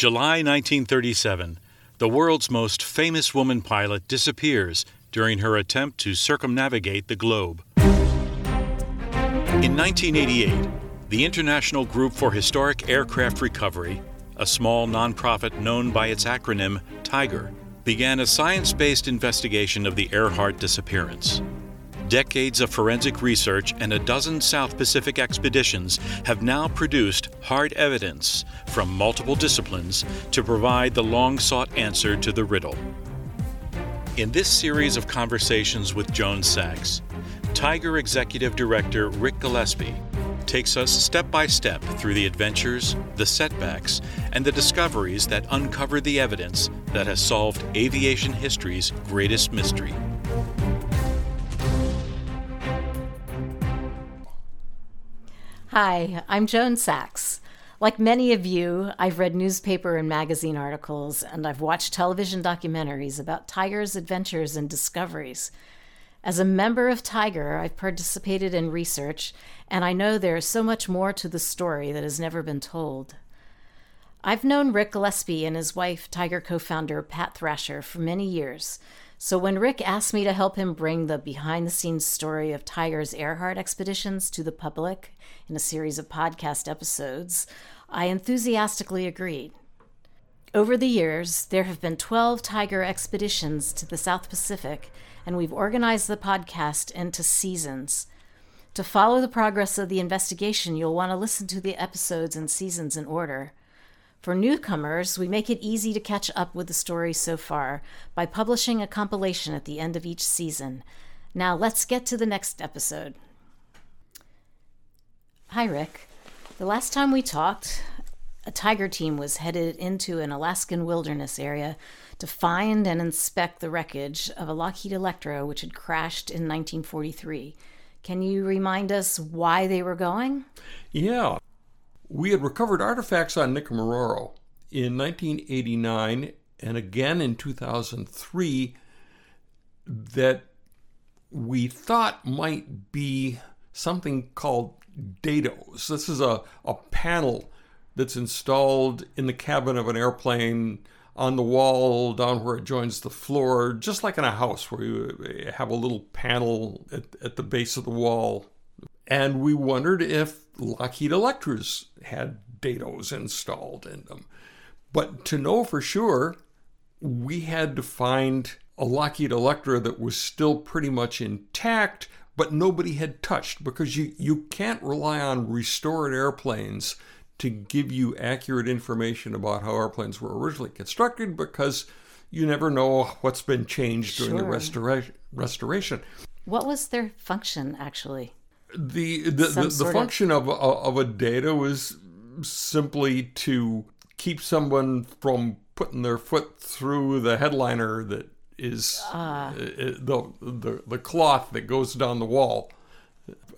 July 1937. The world's most famous woman pilot disappears during her attempt to circumnavigate the globe. In 1988, the International Group for Historic Aircraft Recovery, a small nonprofit known by its acronym TIGHAR, began a science based investigation of the Earhart disappearance. Decades of forensic research and a dozen South Pacific expeditions have now produced hard evidence from multiple disciplines to provide the long sought answer to the riddle. In this series of conversations with Joan Sachs, TIGHAR Executive Director Ric Gillespie takes us step by step through the adventures, the setbacks, and the discoveries that uncover the evidence that has solved aviation history's greatest mystery. Hi, I'm Joan Sachs. Like many of you, I've read newspaper and magazine articles, and I've watched television documentaries about TIGHAR's adventures and discoveries. As a member of TIGHAR, I've participated in research, and I know there is so much more to the story that has never been told. I've known Ric Gillespie and his wife, TIGHAR co founder Pat Thrasher, for many years. So when Ric asked me to help him bring the behind the scenes story of TIGHAR's Earhart expeditions to the public in a series of podcast episodes, I enthusiastically agreed. Over the years, there have been 12 TIGHAR expeditions to the South Pacific, and we've organized the podcast into seasons. To follow the progress of the investigation, you'll want to listen to the episodes and seasons in order. For newcomers, we make it easy to catch up with the story so far by publishing a compilation at the end of each season. Now, let's get to the next episode. Hi, Ric. The last time we talked, a TIGHAR team was headed into an Alaskan wilderness area to find and inspect the wreckage of a Lockheed Electra which had crashed in 1943. Can you remind us why they were going? Yeah. We had recovered artifacts on Nikumaroro in 1989 and again in 2003 that we thought might be something called dados. This is a, a panel that's installed in the cabin of an airplane on the wall down where it joins the floor, just like in a house where you uh, have a little panel at, at the base of the wall. And we wondered if Lockheed Electras had dados installed in them. But to know for sure, we had to find a Lockheed Electra that was still pretty much intact, but nobody had touched because you, you can't rely on restored airplanes to give you accurate information about how airplanes were originally constructed because you never know what's been changed during sure. the restora- restoration. What was their function actually? The the, the, the function of, of, of a dado was simply to keep someone from putting their foot through the headliner that is uh, the, the the cloth that goes down the wall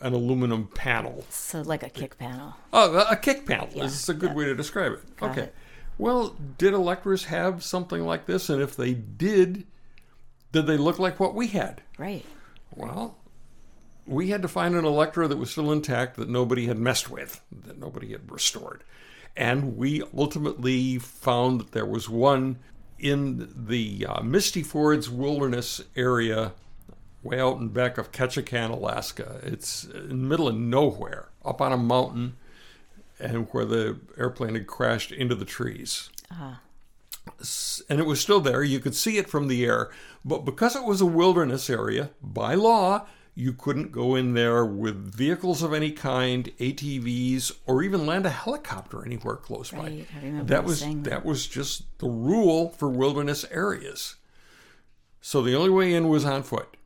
an aluminum panel. So like a kick panel. Oh, a kick panel yeah. is a good yeah. way to describe it. Got okay. It. Well, did Electras have something like this? And if they did, did they look like what we had? Right. Well, we had to find an Electra that was still intact, that nobody had messed with, that nobody had restored. And we ultimately found that there was one in the uh, Misty Fjords Wilderness area way out in back of Ketchikan, Alaska. It's in the middle of nowhere, up on a mountain, and where the airplane had crashed into the trees. Uh-huh. And it was still there. You could see it from the air. But because it was a wilderness area, by law, you couldn't go in there with vehicles of any kind, ATVs, or even land a helicopter anywhere close right. by. that was that. that was just the rule for wilderness areas. So the only way in was on foot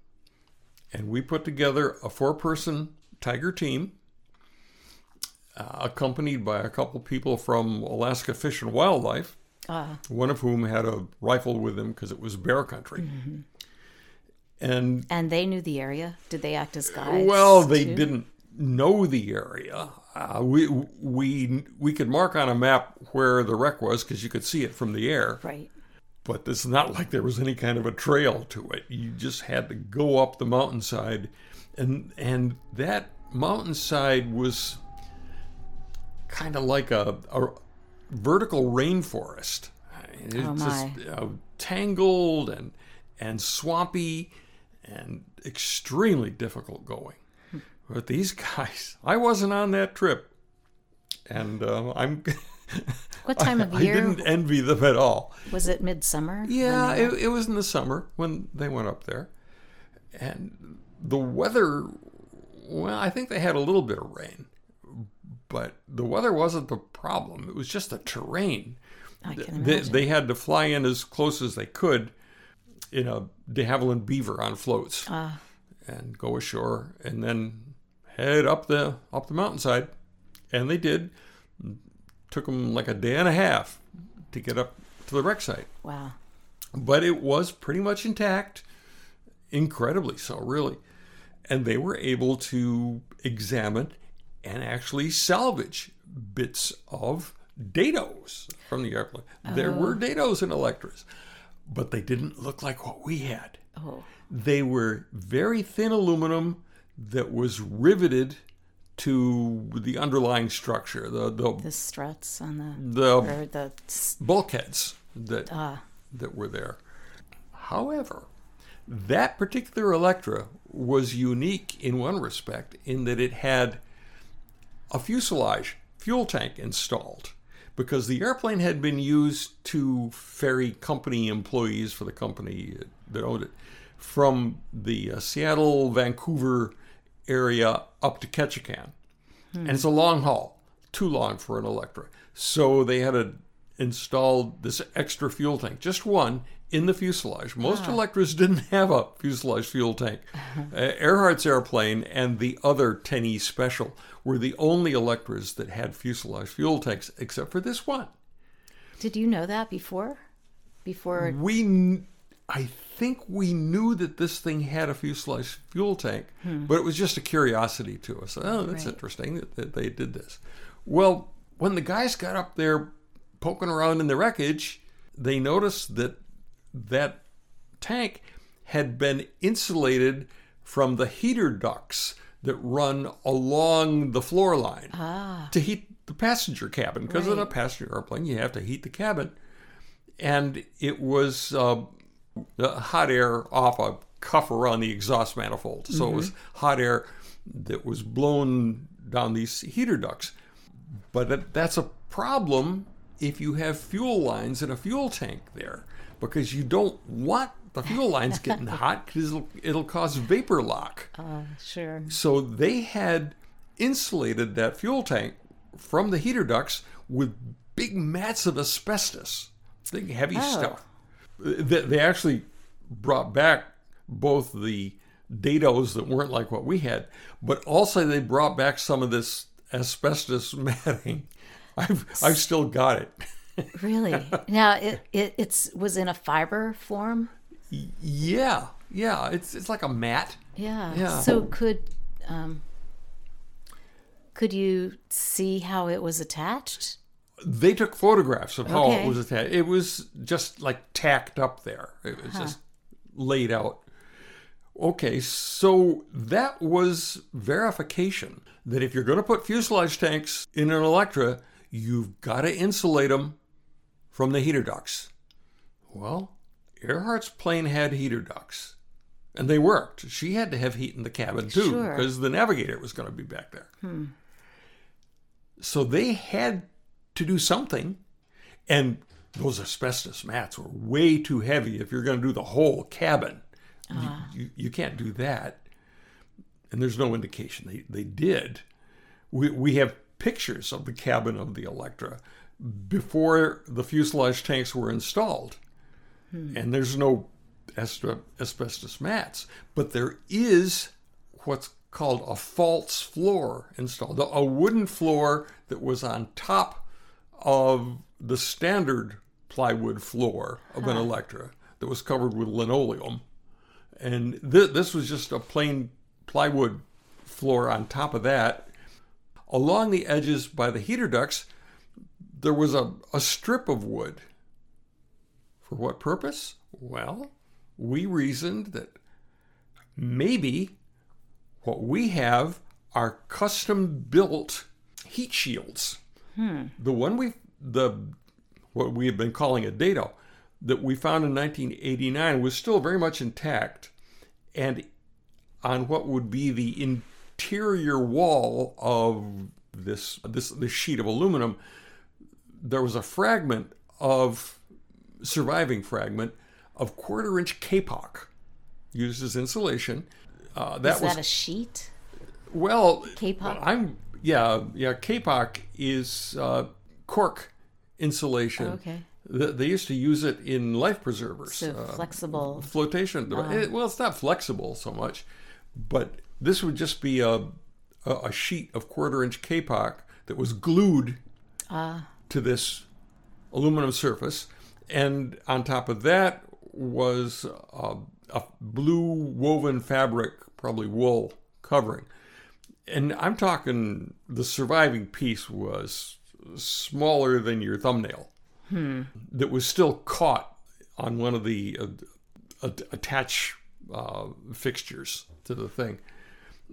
and we put together a four person TIGHAR team uh, accompanied by a couple people from Alaska Fish and Wildlife, uh. one of whom had a rifle with him because it was bear country. Mm-hmm. And and they knew the area. Did they act as guides? Well, they too? didn't know the area. Uh, we we we could mark on a map where the wreck was because you could see it from the air. Right but it's not like there was any kind of a trail to it. You just had to go up the mountainside, and and that mountainside was kind of like a, a vertical rainforest. It's Oh, my. just uh, tangled and and swampy and extremely difficult going. But these guys, I wasn't on that trip, and uh, I'm. What time of I year I didn't envy them at all. was it? Midsummer. Yeah, it, it was in the summer when they went up there. And the weather, well, I think they had a little bit of rain, but the weather wasn't the problem. It was just the terrain. I can They, imagine. they had to fly in as close as they could in a de Havilland Beaver on floats Ah. and go ashore and then head up the up the mountainside. And they did. Took them like a day and a half to get up to the wreck site wow. but it was pretty much intact, incredibly so, really. And they were able to examine and actually salvage bits of dados from the airplane. There were dados in Electras, but they didn't look like what we had. Oh, They were very thin aluminum that was riveted to the underlying structure, the the, the struts on the the or the bulkheads that ah that were there. However, that particular Electra was unique in one respect in that it had a fuselage fuel tank installed because the airplane had been used to ferry company employees for the company that owned it from the uh, Seattle, Vancouver area up to Ketchikan. And it's a long haul, too long for an Electra. So they had to install this extra fuel tank, just one in the fuselage. Most Electras didn't have a fuselage fuel tank. Uh, Earhart's airplane and the other 10E Special were the only Electras that had fuselage fuel tanks, except for this one. Did you know that before? Before We, kn- I think we knew that this thing had a fuselage fuel tank, but it was just a curiosity to us. Oh, that's Right. interesting that they did this. Well, when the guys got up there poking around in the wreckage, they noticed that that tank had been insulated from the heater ducts that run along the floor line to heat the passenger cabin. Because in a passenger airplane, you have to heat the cabin and it was uh, hot air off a cuff around the exhaust manifold. So it was hot air that was blown down these heater ducts. But that, that's a problem if you have fuel lines and a fuel tank there because you don't want the fuel lines getting hot because it'll, it'll cause vapor lock. uh, sure. So they had insulated that fuel tank from the heater ducts with big mats of asbestos, big heavy Oh. stuff. They, they actually brought back both the dados that weren't like what we had, but also they brought back some of this asbestos matting. I've I've still got it. Really? now it, it it's was in a fiber form. Yeah, yeah, it's it's like a mat. Yeah. Yeah. So could um could you see how it was attached? they took photographs of how Okay. it was attached. It was just like tacked up there. It was just laid out. Okay, so that was verification that if you're going to put fuselage tanks in an Electra, you've got to insulate them from the heater ducts. Well, Earhart's plane had heater ducts, and they worked. She had to have heat in the cabin too, Sure. because the navigator was going to be back there. Hmm. So they had to do something. And those asbestos mats were way too heavy if you're going to do the whole cabin. You, uh-huh. you, you can't do that. And there's no indication they, they did. We, we have pictures of the cabin of the Electra before the fuselage tanks were installed. Hmm. And there's no asbestos mats. But there is what's called a false floor installed, a wooden floor that was on top of the standard plywood floor of an Electra that was covered with linoleum. And th- this was just a plain plywood floor on top of that. Along the edges by the heater ducts, there was a, a strip of wood. For what purpose? Well, we reasoned that maybe what we have are custom built heat shields. Hmm. The one we the what we have been calling a dado that we found in 1989 was still very much intact, and on what would be the interior wall of this this this sheet of aluminum, there was a fragment of surviving fragment of quarter inch kapok used as insulation. Uh, that Is was that a sheet? well. Kapok? I'm yeah yeah. Kapok is uh, cork insulation. Oh, okay. Th- They used to use it in life preservers. So uh, flexible. flotation. It- well, it's not flexible so much, but this would just be a a, sheet of quarter inch kapok that was glued to this aluminum surface, and on top of that was a, a blue woven fabric, probably wool covering. And I'm talking the surviving piece was smaller than your thumbnail. That was still caught on one of the uh, attach uh, fixtures to the thing.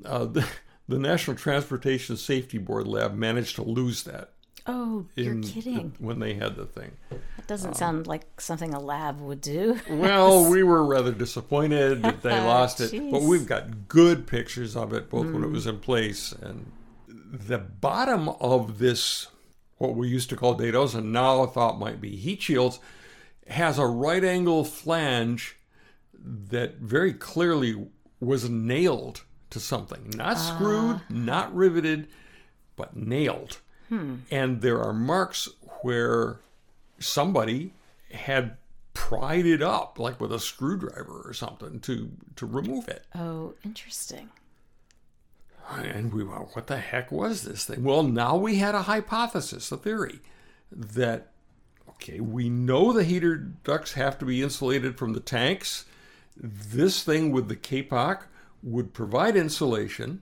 Uh, the, the National Transportation Safety Board lab managed to lose that. Oh, you're in- kidding. when they had the thing. That doesn't um, sound like something a lab would do. Well, we were rather disappointed that they oh, lost it, but we've got good pictures of it, both when it was mm. in place and the bottom of this, what we used to call dados and now thought might be heat shields, has a right angle flange that very clearly was nailed to something, not screwed, ah. not riveted, but nailed. And there are marks where somebody had pried it up like with a screwdriver or something to to remove it. Oh, interesting. and we went what the heck was this thing? Well now we had a hypothesis a theory that okay we know the heater ducts have to be insulated from the tanks. This thing with the kapok would provide insulation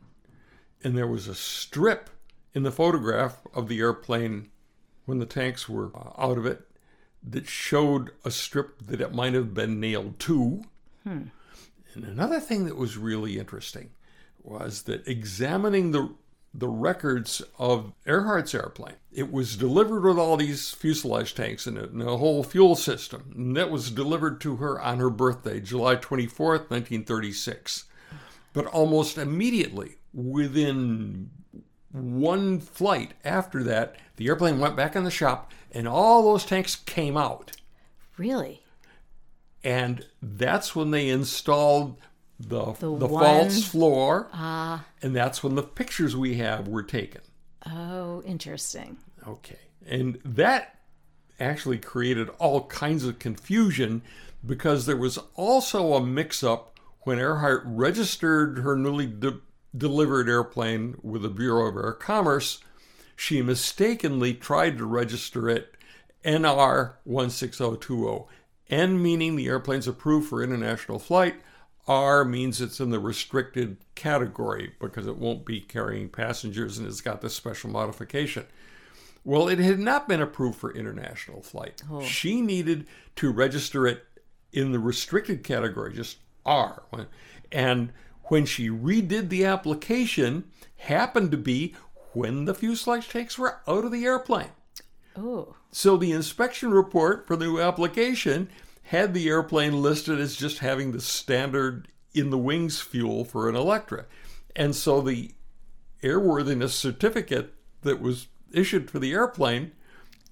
and there was a strip in the photograph of the airplane when the tanks were uh, out of it that showed a strip that it might have been nailed to. And another thing that was really interesting was that examining the the records of Earhart's airplane, it was delivered with all these fuselage tanks in it and a whole fuel system. And that was delivered to her on her birthday, July 24th, 1936. But almost immediately, within one flight after that, the airplane went back in the shop and all those tanks came out. Really? And that's when they installed the, the, The false one- floor. Ah. and that's when the pictures we have were taken. Oh, interesting. Okay. And that actually created all kinds of confusion because there was also a mix up when Earhart registered her newly de- delivered airplane with the Bureau of Air Commerce. She mistakenly tried to register it NR 16020. N meaning the airplane's approved for international flight. R means it's in the restricted category because it won't be carrying passengers and it's got this special modification. Well, it had not been approved for international flight. Oh. She needed to register it in the restricted category, just R. And when she redid the application, happened to be when the fuselage tanks were out of the airplane. Oh, So the inspection report for the new application had the airplane listed as just having the standard in the wings fuel for an Electra. And so the airworthiness certificate that was issued for the airplane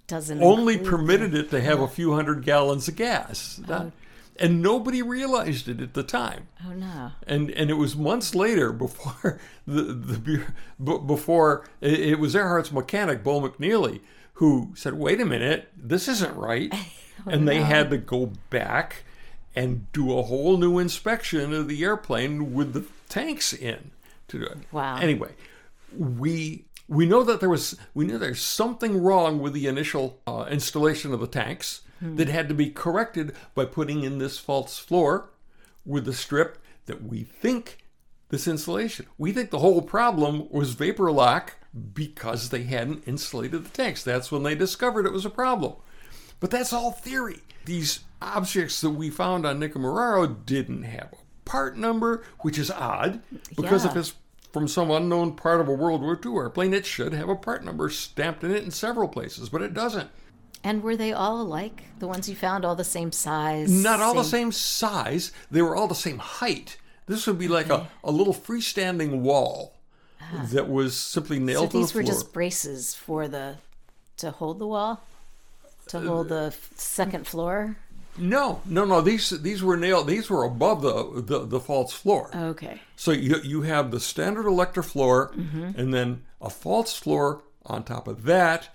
doesn't only permitted it to have a few hundred gallons of gas. Oh, that- and nobody realized it at the time Oh no. and and it was months later before the the before it, was Earhart's mechanic Bo McKneely who said, "Wait a minute, this isn't right," oh, and they had to go back and do a whole new inspection of the airplane with the tanks in to do it. Wow. Anyway, we. We know that there was, we knew there's something wrong with the initial uh, installation of the tanks that had to be corrected by putting in this false floor with the strip that we think this insulation. We think the whole problem was vapor lock because they hadn't insulated the tanks. That's when they discovered it was a problem. But that's all theory. These objects that we found on Nikumaroro didn't have a part number, which is odd because Yeah. if it's from some unknown part of a World War II airplane, it should have a part number stamped in it in several places, but it doesn't. And were they all alike? The ones you found all the same size? Not all the same size. They were all the same height. This would be like a, a little freestanding wall that was simply Ah. So nailed to the floor. these were just braces for the to hold the wall, to hold the second floor. No, no, no. These these were nailed. These were above the the, the false floor. Okay. So you you have the standard Electra floor, Mm-hmm. and then a false floor on top of that,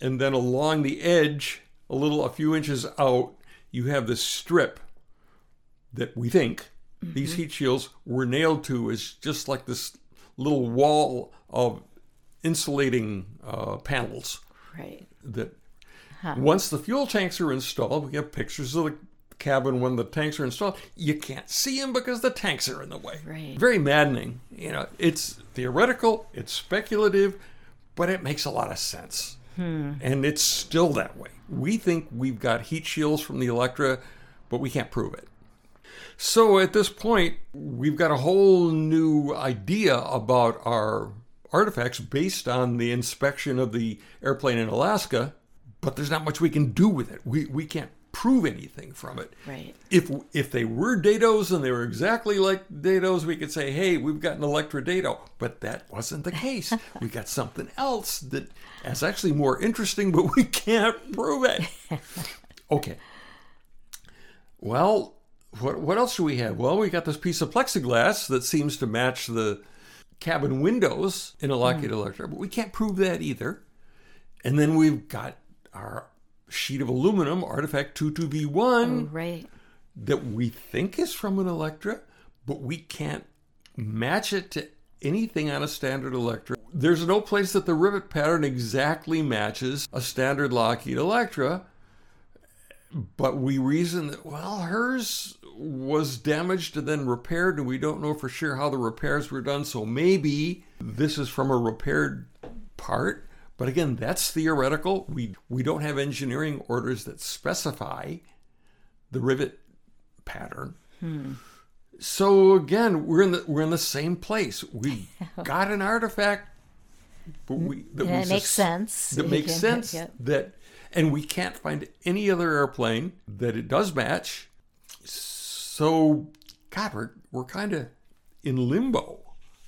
and then along the edge, a little a few inches out, you have this strip that we think these Mm-hmm. heat shields were nailed to is just like this little wall of insulating uh, panels Right. that once the fuel tanks are installed, we have pictures of the cabin when the tanks are installed. You can't see them because the tanks are in the way. Right. Very maddening. You know, it's theoretical, it's speculative, but it makes a lot of sense. Hmm. And it's still that way. We think we've got heat shields from the Electra, but we can't prove it. So at this point, we've got a whole new idea about our artifacts based on the inspection of the airplane in Alaska, but there's not much we can do with it. We, we can't prove anything from it. Right. If if they were dados and they were exactly like dados, we could say, "Hey, we've got an Electra dado." But that wasn't the case. we got something else that is actually more interesting, but we can't prove it. Okay. Well, what what else do we have? Well, we got this piece of plexiglass that seems to match the cabin windows in a Lockheed mm. Electra, but we can't prove that either. And then we've got our sheet of aluminum, Artifact 22V1, Right. that we think is from an Electra, but we can't match it to anything on a standard Electra. There's no place that the rivet pattern exactly matches a standard Lockheed Electra, but we reason that, well, hers was damaged and then repaired, and we don't know for sure how the repairs were done, so maybe this is from a repaired part. But again, that's theoretical. We, we don't have engineering orders that specify the rivet pattern. So again, we're in the we're in the same place. We got an artifact, but we that it makes sense. That makes sense that, and we can't find any other airplane that it does match. So, God, we're we're kind of in limbo.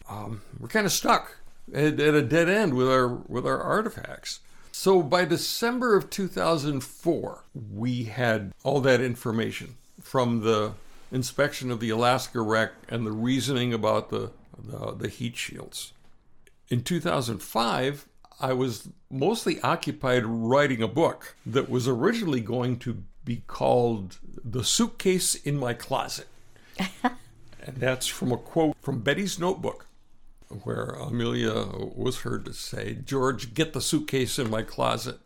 Um, we're kind of stuck at, at a dead end with our with our artifacts. So by December of 2004, we had all that information from the inspection of the Alaska wreck and the reasoning about the the, the heat shields. In 2005, I was mostly occupied writing a book that was originally going to be called The Suitcase in My Closet. and that's from a quote from Betty's notebook, where Amelia was heard to say, George, get the suitcase in my closet,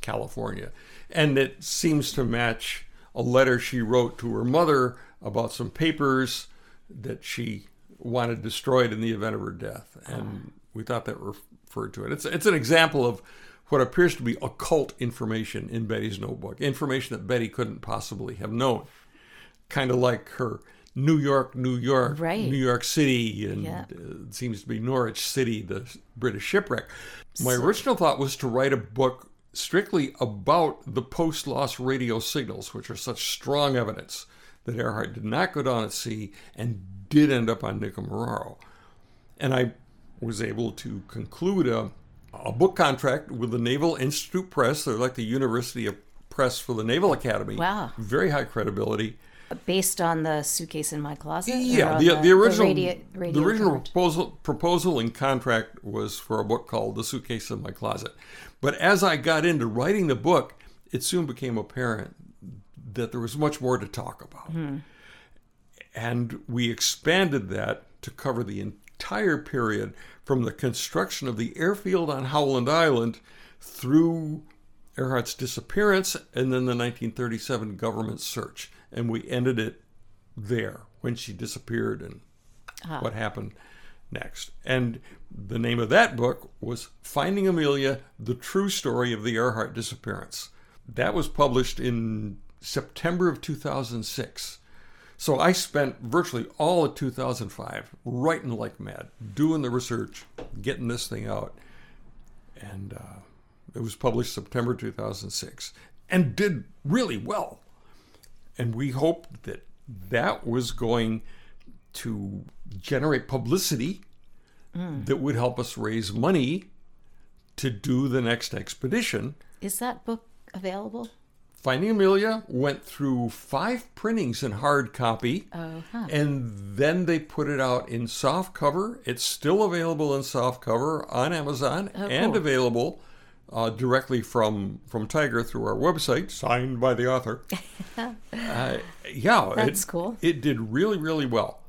California. And it seems to match a letter she wrote to her mother about some papers that she wanted destroyed in the event of her death. And we thought that referred to it. It's, it's an example of what appears to be occult information in Betty's notebook, information that Betty couldn't possibly have known. Kind of like her New York, New York, Right. New York City, and Yeah. uh, it seems to be Norwich City, the British shipwreck. My original thought was to write a book strictly about the post loss radio signals, which are such strong evidence that Earhart did not go down at sea and did end up on Nikumaroro. And I was able to conclude a, a book contract with the Naval Institute Press. They're like the University of Press for the Naval Academy. Wow. Very high credibility. Based on the suitcase in my closet. Yeah, on the, the original radio, the original coverage? proposal proposal and contract was for a book called The Suitcase in My Closet. But as I got into writing the book, it soon became apparent that there was much more to talk about. Hmm. And we expanded that to cover the entire period from the construction of the airfield on Howland Island through Earhart's disappearance and then the 1937 government search. And we ended it there when she disappeared and what happened next. And the name of that book was Finding Amelia The True Story of the Earhart Disappearance. That was published in September of 2006. So I spent virtually all of 2005 writing like mad, doing the research, getting this thing out. And uh, it was published September 2006. and did really well. And we hoped that that was going to generate publicity mm. that would help us raise money to do the next expedition. Is that book available? Finding Amelia went through five printings in hard copy, Oh, huh. and then they put it out in soft cover. It's still available in soft cover on Amazon Oh, and cool. available uh, directly from from TIGHAR through our website, signed by the author. uh, yeah, That's it, cool. It did really, really well.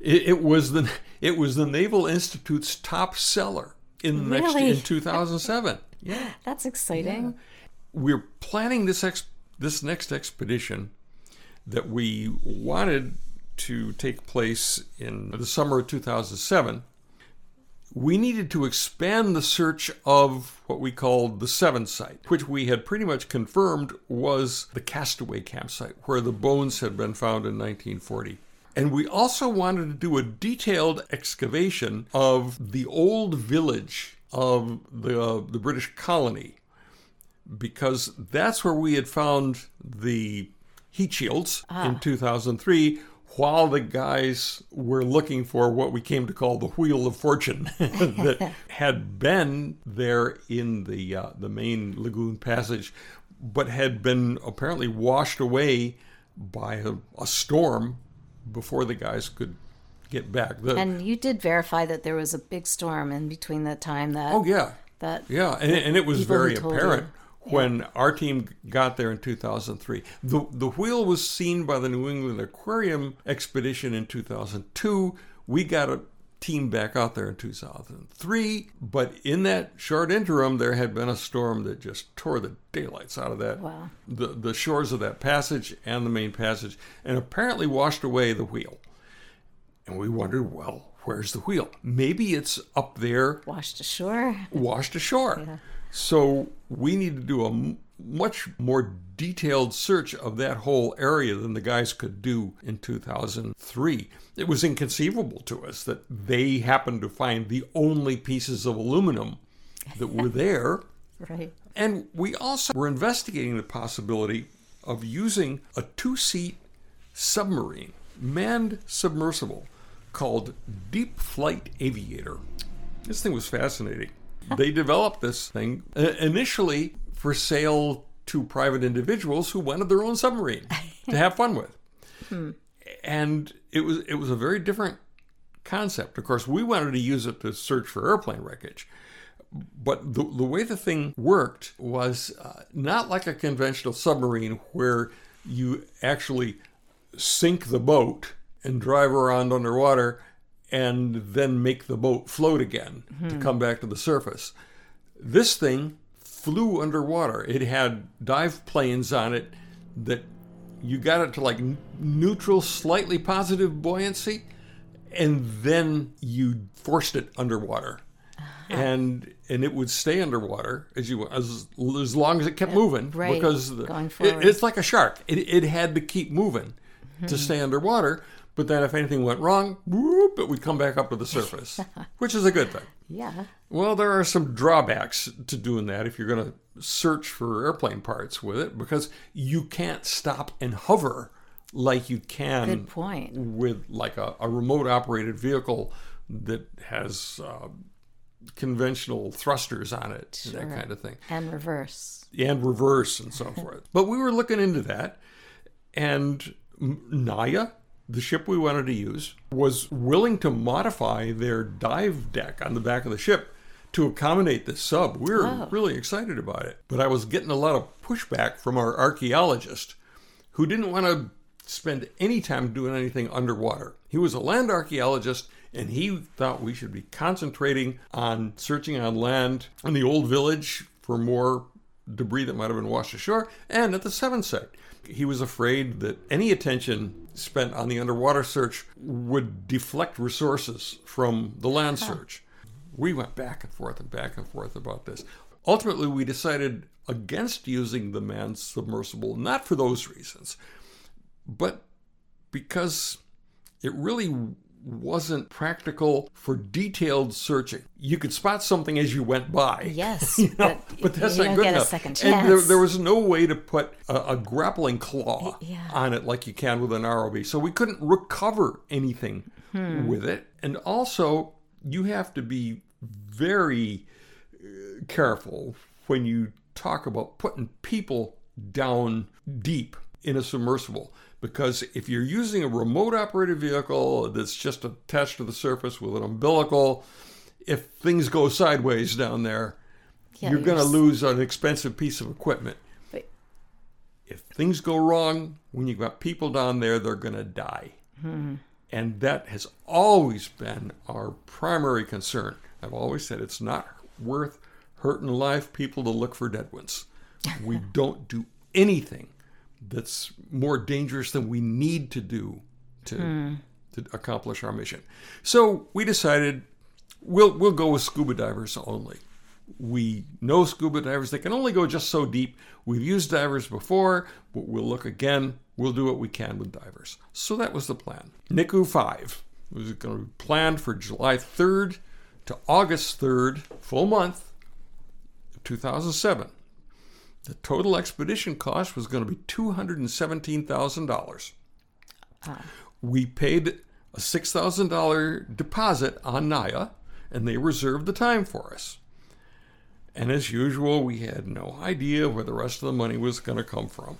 It, it was the it was the Naval Institute's top seller in the next in 2007. yeah That's exciting. we're planning this ex- this next expedition that we wanted to take place in the summer of 2007 we needed to expand the search of what we called the seven site which we had pretty much confirmed was the castaway campsite where the bones had been found in 1940 and we also wanted to do a detailed excavation of the old village of the, uh, the British colony because that's where we had found the heat shields in 2003 while the guys were looking for what we came to call the wheel of fortune that had been there in the uh, the main lagoon passage but had been apparently washed away by a, a storm before the guys could get back. The, And you did verify that there was a big storm in between the time that oh yeah. that Yeah, and, and it was very apparent you. When our team got there in 2003. The, the wheel was seen by the New England Aquarium expedition in 2002. We got a team back out there in 2003, but in that short interim, there had been a storm that just tore the daylights out of that. Wow. The, the shores of that passage and the main passage, and apparently washed away the wheel. And we wondered, well, where's the wheel? Maybe it's up there washed ashore. washed ashore. So we need to do a m- much more detailed search of that whole area than the guys could do in 2003. It was inconceivable to us that they happened to find the only pieces of aluminum that were there. Right. And we also were investigating the possibility of using a two seat submarine, manned submersible, called Deep Flight Aviator. This thing was fascinating. They developed this thing uh, initially for sale to private individuals who wanted their own submarine to have fun with. And it was it was a very different concept. Of course, we wanted to use it to search for airplane wreckage but the, the way the thing worked was uh, not like a conventional submarine where you actually sink the boat and drive around underwater and then make the boat float again to hmm. come back to the surface. This thing flew underwater. It had dive planes on it that you got it to like n- neutral, slightly positive buoyancy, and then you forced it underwater uh-huh. and and it would stay underwater as you as as long as it kept uh, moving right, because the, it- it's like a shark. It, it had to keep moving hmm. to stay underwater. But then if anything went wrong, whoop, it would come back up to the surface, which is a good thing. Yeah. Well, there are some drawbacks to doing that if you're going to search for airplane parts with it because you can't stop and hover like you can Good point. with like a, a remote operated vehicle that has uh, conventional thrusters on it and that kind of thing And reverse. and reverse and so forth. But we were looking into that, and Nai'a, the ship we wanted to use, was willing to modify their dive deck on the back of the ship to accommodate this sub. We were Oh. really excited about it. But I was getting a lot of pushback from our archaeologist who didn't want to spend any time doing anything underwater. He was a land archaeologist and he thought we should be concentrating on searching on land in the old village for more debris that might have been washed ashore and at the seventh site. He was afraid that any attention spent on the underwater search would deflect resources from the land search. We went back and forth and back and forth about this. Ultimately, we decided against using the manned submersible, not for those reasons, but because it really wasn't practical for detailed searching. You could spot something as you went by. Yes, you know, but but, that's not good get a enough. second And there, there was no way to put a, a grappling claw Yeah. on it like you can with an ROV. So we couldn't recover anything Hmm. with it. And also, you have to be very uh, careful when you talk about putting people down deep in a submersible. Because if you're using a remote operated vehicle that's just attached to the surface with an umbilical, if things go sideways down there, Yeah, you're going to lose an expensive piece of equipment. but- If things go wrong, when you've got people down there, they're going to die. Hmm. And that has always been our primary concern. I've always said it's not worth hurting live people to look for dead ones. We don't do anything that's more dangerous than we need to do to, hmm. to accomplish our mission. So we decided we'll we'll go with scuba divers only. We know scuba divers; they can only go just so deep. We've used divers before, but we'll look again. We'll do what we can with divers. So that was the plan. Niku five was going to be planned for July third to August third, full month, 2007. The total expedition cost was going to be two hundred and seventeen thousand dollars. We paid a six thousand dollar deposit on Nai'a, and they reserved the time for us. And as usual, we had no idea where the rest of the money was going to come from.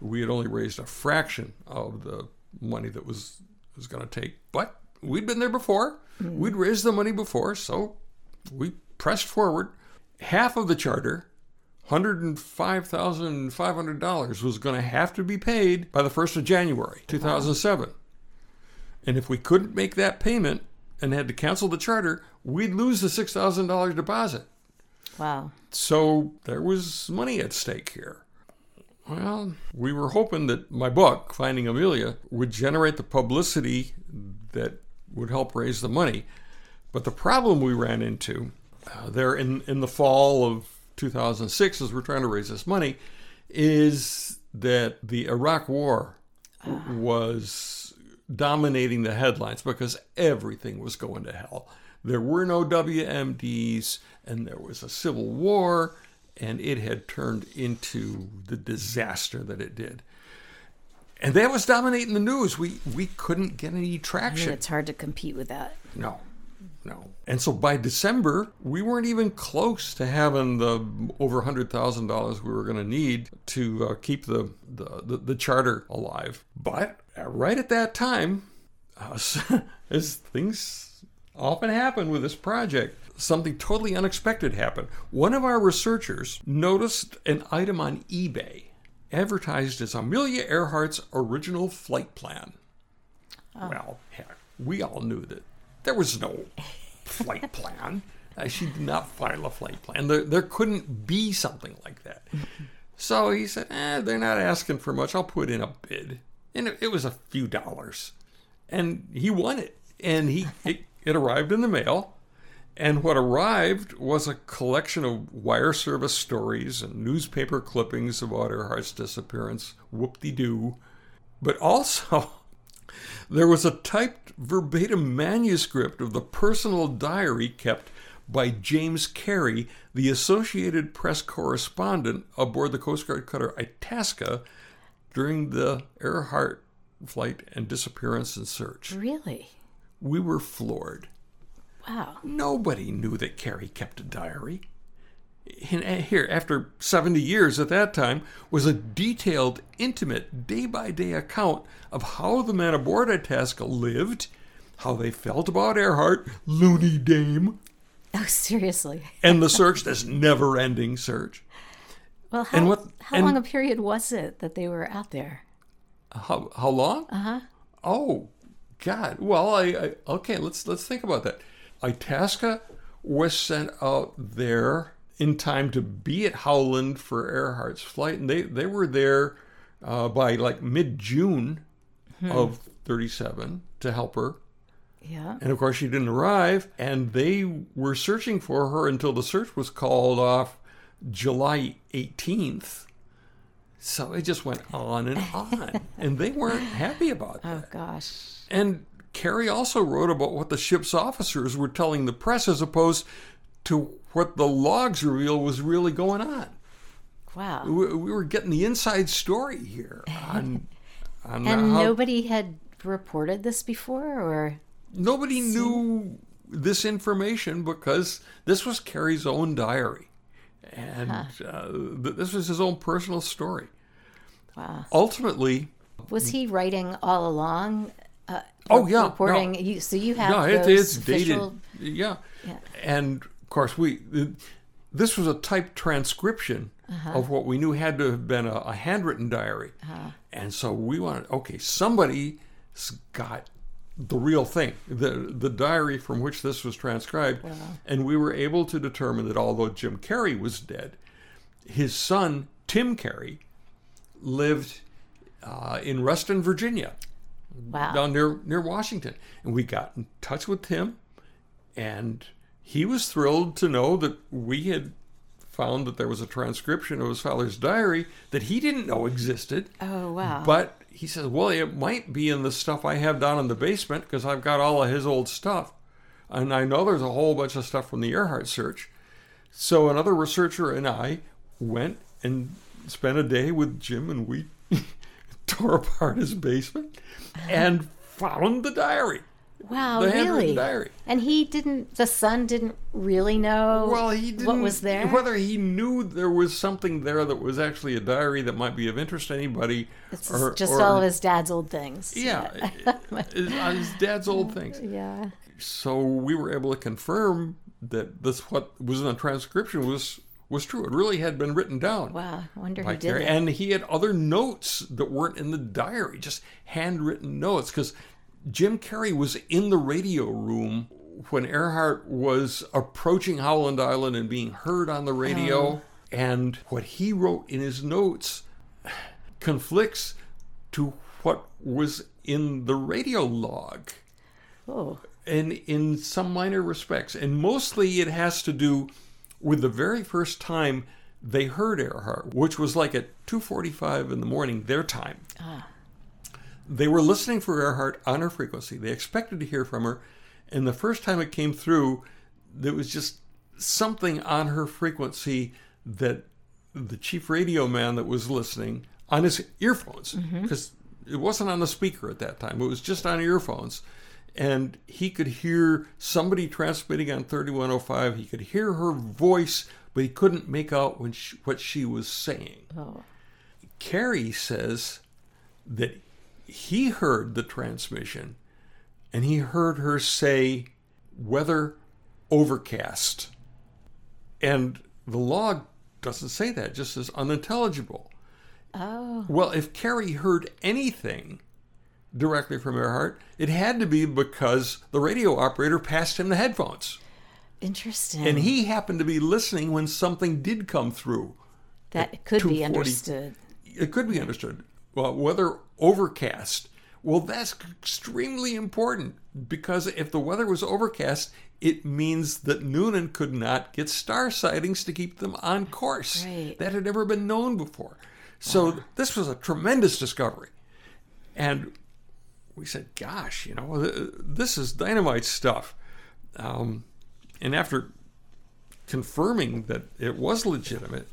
We had only raised a fraction of the money that was was going to take, but we'd been there before. Hmm. We'd raised the money before, so we pressed forward. Half of the charter, $105,500, was going to have to be paid by the 1st of January 2007. And if we couldn't make that payment and had to cancel the charter, we'd lose the $6,000 deposit. Wow. So there was money at stake here. Well, we were hoping that my book, Finding Amelia, would generate the publicity that would help raise the money. But the problem we ran into uh, there in, in the fall of 2006, as we're trying to raise this money, is that the Iraq War was dominating the headlines because everything was going to hell. There were no WMDs, and there was a civil war, and it had turned into the disaster that it did. And that was dominating the news. We we couldn't get any I mean, traction. it's hard to compete with that. No, no. And so by December, we weren't even close to having the over hundred thousand dollars we were going to need to uh, keep the, the, the the charter alive. But uh, right at that time, uh, as things often happen with this project, something totally unexpected happened. One of our researchers noticed an item on eBay advertised as Amelia Earhart's original flight plan. Well, heck, we all knew that there was no flight plan. Uh, she did not file a flight plan. There, there couldn't be something like that. So he said, eh, they're not asking for much. I'll put in a bid. And it, it was a few dollars. And he won it. And he it, it arrived in the mail. And what arrived was a collection of wire service stories and newspaper clippings about Earhart's disappearance. Whoop de doo. But also, there was a typed verbatim manuscript of the personal diary kept by James Carey, the Associated Press correspondent aboard the Coast Guard cutter Itasca during the Earhart flight and disappearance and search. Really? We were floored. Wow. Nobody knew that Carey kept a diary. Uh, here, after 70 years at that time, was a detailed, intimate, day by day account of how the men aboard Itasca lived, how they felt about Earhart, loony dame, Oh, seriously. and the search, this never ending search. Well, how, And what- how and- long a period was it that they were out there? How, how long? Uh huh. Oh, God. Well, I, I okay. Let's let's think about that. Itasca was sent out there in time to be at Howland for Earhart's flight, and they they were there uh, by like mid June of '37 to help her. Yeah. And of course, she didn't arrive, and they were searching for her until the search was called off July 18th. So it just went on and on, and they weren't happy about that. Oh, gosh. And Carey also wrote about what the ship's officers were telling the press as opposed to what the logs reveal was really going on. Wow. We, we were getting the inside story here on, on And how nobody had reported this before, or nobody knew this information because this was Carey's own diary. And uh, th- this was his own personal story. wow. Ultimately, Was he writing all along? Uh, Oh, yeah, reporting. no. You, so you have no, it, it's dated. official- Yeah. Yeah. And of course, we this was a typed transcription Uh-huh. of what we knew had to have been a, a handwritten diary. Uh-huh. And so we wanted, okay, somebody's got the real thing, the the diary from which this was transcribed, and we were able to determine that although Jim Carey was dead, his son Tim Carey lived uh, in Reston, Virginia Wow. down near near Washington, and we got in touch with him, and he was thrilled to know that we had found that there was a transcription of his father's diary that he didn't know existed. Oh wow. But he says, well, it might be in the stuff I have down in the basement because I've got all of his old stuff, and I know there's a whole bunch of stuff from the Earhart search. So another researcher and I went and spent a day with Jim, and we tore apart his basement and found the diary. Wow. the really? diary. And he didn't. The son didn't really know. Well, he didn't. what was there. Whether he knew there was something there that was actually a diary that might be of interest to anybody, It's or just or- all of his dad's old things. Yeah, his, dad's old things. Yeah. So we were able to confirm that this what was in the transcription was was true. It really had been written down. Wow. I wonder who did Carey. it. And he had other notes that weren't in the diary, just handwritten notes. Because Jim Carey was in the radio room when Earhart was approaching Howland Island and being heard on the radio. Oh. And what he wrote in his notes conflicts to what was in the radio log oh. and in some minor respects. And mostly it has to do with the very first time they heard Earhart, which was like at 2:45 in the morning their time. Ah. They were listening for Earhart on her frequency. They expected to hear from her, and the first time it came through, there was just something on her frequency that the chief radio man that was listening on his earphones mm-hmm. because it wasn't on the speaker at that time. It was just on earphones. And he could hear somebody transmitting on 3105. He could hear her voice, but he couldn't make out when she, what she was saying. Oh. Carey says that he heard the transmission and he heard her say weather overcast. And the log doesn't say that, just says unintelligible. Oh. Well, if Carey heard anything directly from Earhart, it had to be because the radio operator passed him the headphones. Interesting. And he happened to be listening when something did come through. that could be understood. It could be understood. Well, weather overcast. Well, that's extremely important because if the weather was overcast, it means that Noonan could not get star sightings to keep them on course. Right. That had never been known before. So this was a tremendous discovery. And we said, gosh, you know, this is dynamite stuff. Um, and after confirming that it was legitimate,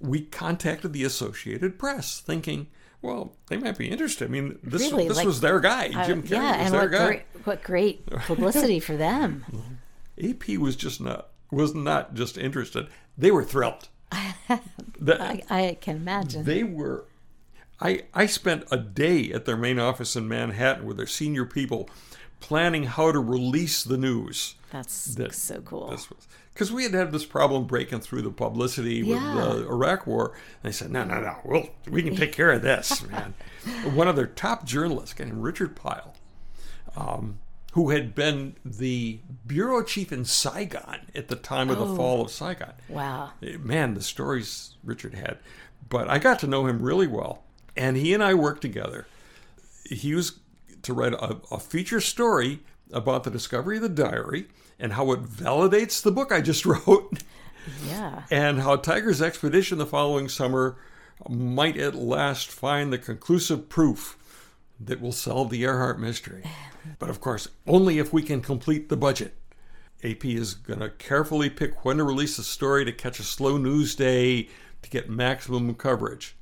we contacted the Associated Press, thinking, well, they might be interested. I mean, this Really, this like, was their guy, Uh, Jim Carey yeah, was and their what guy. great, what great publicity for them. AP was just not was not just interested; they were thrilled. That- I, I can imagine. they were. I I spent a day at their main office in Manhattan with their senior people, planning how to release the news. That's that so cool. This was because we had had this problem breaking through the publicity with Yeah. the Iraq War. And they said, no, no, no, we'll, we can take care of this, man. One of their top journalists, a guy named Richard Pyle, um, who had been the bureau chief in Saigon at the time of the fall of Saigon. Wow. Man, the stories Richard had. But I got to know him really well. And he and I worked together. He was to write a, a feature story about the discovery of the diary and how it validates the book I just wrote, Yeah. and how TIGHAR's expedition the following summer might at last find the conclusive proof that will solve the Earhart mystery. But of course, only if we can complete the budget. AP is going to carefully pick when to release a story to catch a slow news day to get maximum coverage.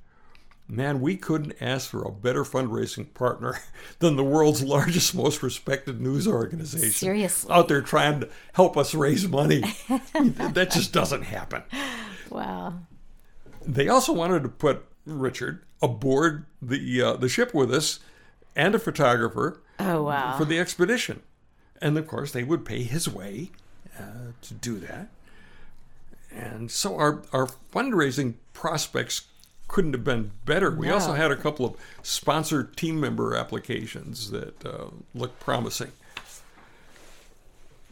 Man, we couldn't ask for a better fundraising partner than the world's largest, most respected news organization. Seriously. Out there trying to help us raise money. that just doesn't happen. Wow. They also wanted to put Richard aboard the uh, the ship with us and a photographer Oh, wow. for the expedition. And of course, they would pay his way uh, to do that. And so our, our fundraising prospects couldn't have been better. We also had a couple of sponsor team member applications that uh, looked promising.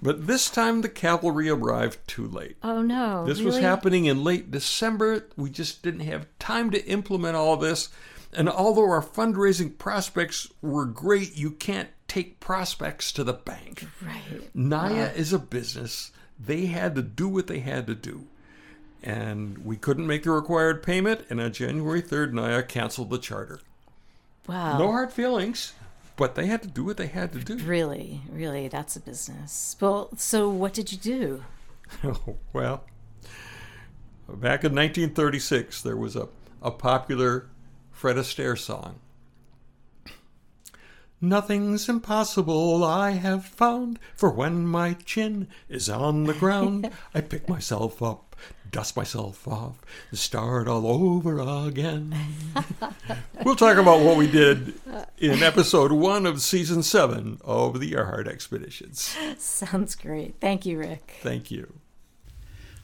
But this time the cavalry arrived too late. oh, no. This was happening in late December. We just didn't have time to implement all this. And although our fundraising prospects were great, you can't take prospects to the bank. Right. Nai'a is a business. They had to do what they had to do. And we couldn't make the required payment. And on January 3rd, Nai'a canceled the charter. Wow. No hard feelings, but they had to do what they had to do. Really, really, that's a business. Well, so what did you do? well, back in 1936, there was a, a popular Fred Astaire song. Nothing's impossible, I have found, for when my chin is on the ground, I pick myself up, dust myself off, and start all over again. we'll talk about what we did in episode one of season seven of the Earhart Expeditions. Sounds great. Thank you, Ric. Thank you.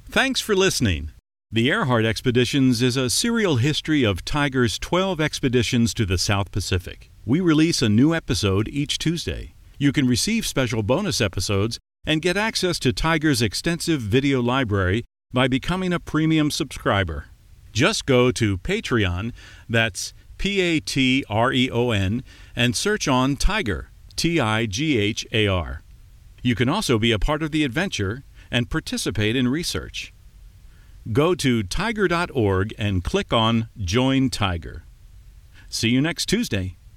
Thanks for listening. The Earhart Expeditions is a serial history of TIGHAR's 12 expeditions to the South Pacific. We release a new episode each Tuesday. You can receive special bonus episodes and get access to TIGHAR's extensive video library by becoming a premium subscriber. Just go to Patreon, that's P A T R E O N, and search on TIGHAR, T I G H A R. You can also be a part of the adventure and participate in research. Go to tighar.org and click on Join TIGHAR. See you next Tuesday.